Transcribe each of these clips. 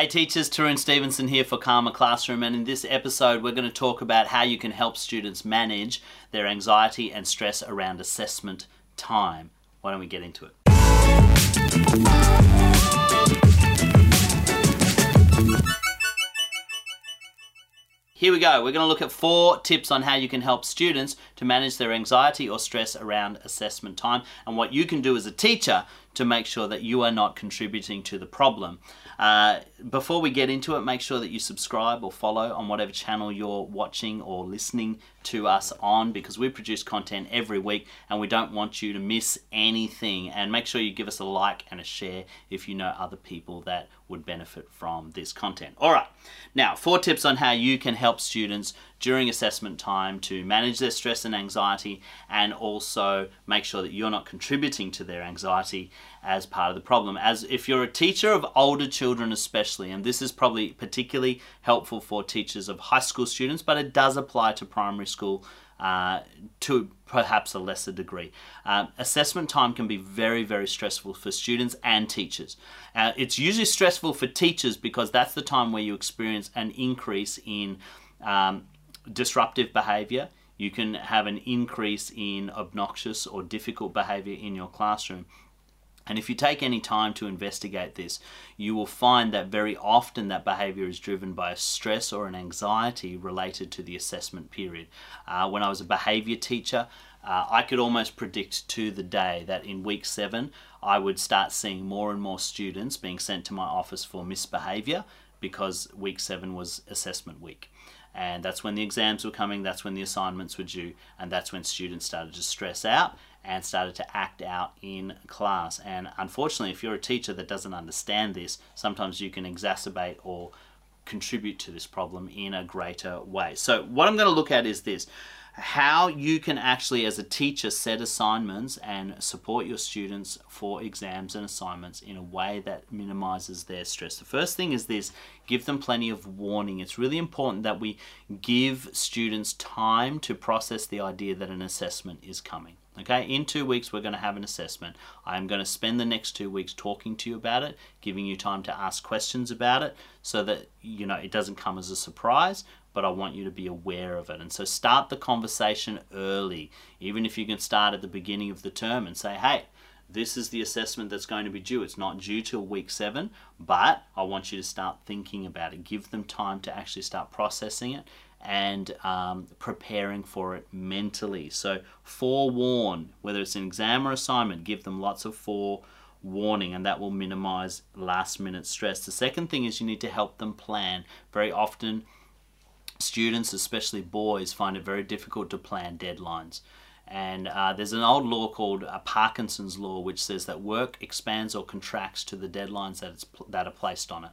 Hey teachers, Tarun Stevenson here for Karma Classroom and in this episode we're going to talk about how you can help students manage their anxiety and stress around assessment time. Why don't we get into it? Here we go. We're going to look at four tips on how you can help students to manage their anxiety or stress around assessment time and what you can do as a teacher to make sure that you are not contributing to the problem. Uh, before we get into it, make sure that you subscribe or follow on whatever channel you're watching or listening to us on because we produce content every week and we don't want you to miss anything. And make sure you give us a like and a share if you know other people that would benefit from this content. All right, now four tips on how you can help students during assessment time to manage their stress and anxiety and also make sure that you're not contributing to their anxiety as part of the problem. As if you're a teacher of older children especially, and this is probably particularly helpful for teachers of high school students, but it does apply to primary school uh, to perhaps a lesser degree. Um, assessment time can be very, very stressful for students and teachers. Uh, it's usually stressful for teachers because that's the time where you experience an increase in um, disruptive behavior. You can have an increase in obnoxious or difficult behavior in your classroom. And if you take any time to investigate this, you will find that very often that behavior is driven by a stress or an anxiety related to the assessment period. Uh, when I was a behavior teacher, uh, I could almost predict to the day that in week seven, I would start seeing more and more students being sent to my office for misbehavior because week seven was assessment week. And that's when the exams were coming, that's when the assignments were due, and that's when students started to stress out and started to act out in class. And unfortunately, if you're a teacher that doesn't understand this, sometimes you can exacerbate or contribute to this problem in a greater way. So, what I'm going to look at is this how you can actually, as a teacher, set assignments and support your students for exams and assignments in a way that minimizes their stress. The first thing is this give them plenty of warning. It's really important that we give students time to process the idea that an assessment is coming. Okay, in two weeks, we're going to have an assessment. I'm going to spend the next two weeks talking to you about it, giving you time to ask questions about it so that you know it doesn't come as a surprise, but I want you to be aware of it. And so start the conversation early, even if you can start at the beginning of the term and say, hey, this is the assessment that's going to be due. It's not due till week seven, but I want you to start thinking about it. Give them time to actually start processing it and um, preparing for it mentally. So forewarn, whether it's an exam or assignment, give them lots of forewarning and that will minimize last minute stress. The second thing is you need to help them plan. Very often students, especially boys, find it very difficult to plan deadlines. And uh, there's an old law called uh, Parkinson's law, which says that work expands or contracts to the deadlines that, it's, that are placed on it.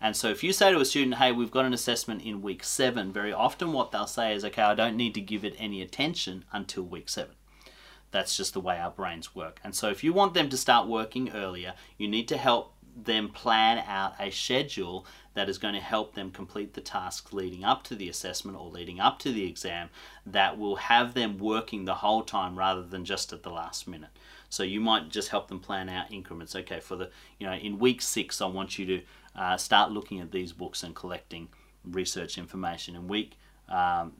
And so if you say to a student, hey, we've got an assessment in week seven, very often what they'll say is, okay, I don't need to give it any attention until week seven. That's just the way our brains work. And so if you want them to start working earlier, you need to help them plan out a schedule that is going to help them complete the tasks leading up to the assessment or leading up to the exam that will have them working the whole time rather than just at the last minute. So you might just help them plan out increments. Okay, for the, you know, in week six, I want you to uh, start looking at these books and collecting research information. In week, um,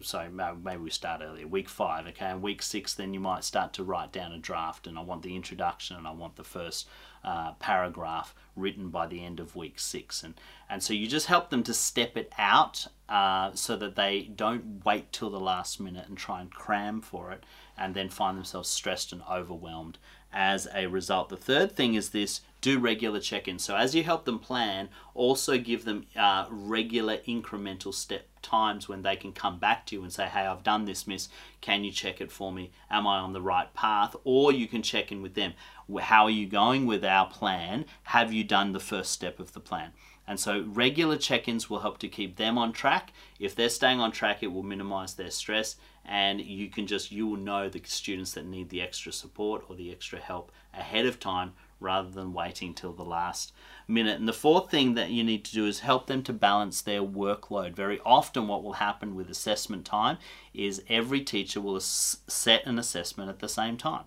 so maybe we start earlier, week five, okay, and week six, then you might start to write down a draft, and I want the introduction, and I want the first uh, paragraph written by the end of week six, and and so you just help them to step it out uh, so that they don't wait till the last minute and try and cram for it, and then find themselves stressed and overwhelmed. As a result. The third thing is this do regular check ins. So, as you help them plan, also give them uh, regular incremental step times when they can come back to you and say, Hey, I've done this, miss. Can you check it for me? Am I on the right path? Or you can check in with them. How are you going with our plan? Have you done the first step of the plan? And so regular check-ins will help to keep them on track. If they're staying on track, it will minimize their stress and you can just, you will know the students that need the extra support or the extra help ahead of time rather than waiting till the last minute. And the fourth thing that you need to do is help them to balance their workload. Very often what will happen with assessment time is every teacher will set an assessment at the same time.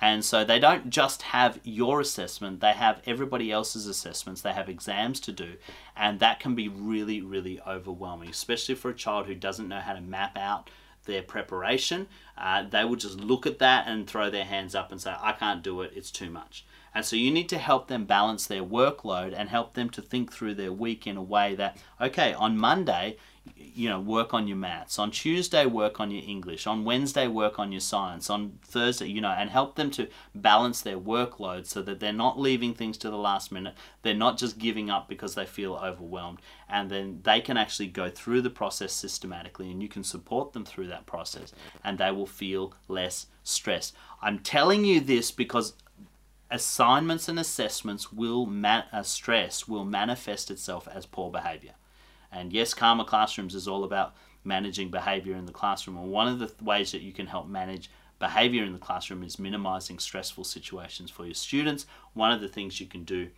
And so they don't just have your assessment, they have everybody else's assessments, they have exams to do, and that can be really, really overwhelming, especially for a child who doesn't know how to map out their preparation. Uh, they will just look at that and throw their hands up and say, I can't do it, it's too much. And so you need to help them balance their workload and help them to think through their week in a way that, okay, on Monday, you know, work on your maths. On Tuesday, work on your English. On Wednesday, work on your science. On Thursday, you know, and help them to balance their workload so that they're not leaving things to the last minute. They're not just giving up because they feel overwhelmed. And then they can actually go through the process systematically and you can support them through that process and they will feel less stressed. I'm telling you this because assignments and assessments will uh, stress will manifest itself as poor behavior. And yes, Karma Classrooms is all about managing behavior in the classroom. And one of the ways that you can help manage behavior in the classroom is minimizing stressful situations for your students. One of the things you can do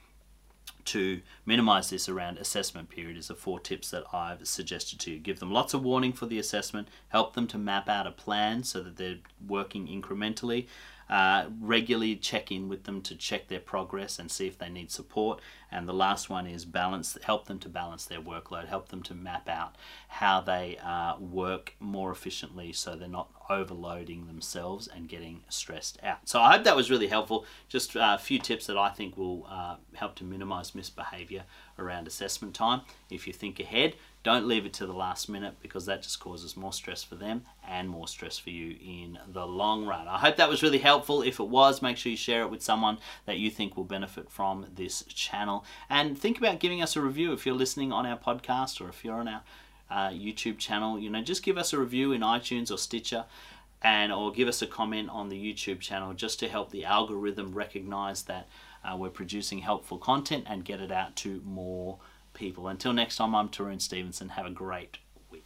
to minimize this around assessment period is the four tips that I've suggested to you. Give them lots of warning for the assessment, help them to map out a plan so that they're working incrementally, uh, regularly check in with them to check their progress and see if they need support. And the last one is balance, help them to balance their workload, help them to map out how they uh, work more efficiently so they're not overloading themselves and getting stressed out. So I hope that was really helpful. Just a few tips that I think will uh, help to minimize misbehavior around assessment time. If you think ahead, don't leave it to the last minute because that just causes more stress for them and more stress for you in the long run. I hope that was really helpful. If it was, make sure you share it with someone that you think will benefit from this channel. And think about giving us a review if you're listening on our podcast or if you're on our uh, YouTube channel. You know, just give us a review in iTunes or Stitcher and or give us a comment on the YouTube channel just to help the algorithm recognize that uh, we're producing helpful content and get it out to more people. Until next time, I'm Tarun Stevenson. Have a great week.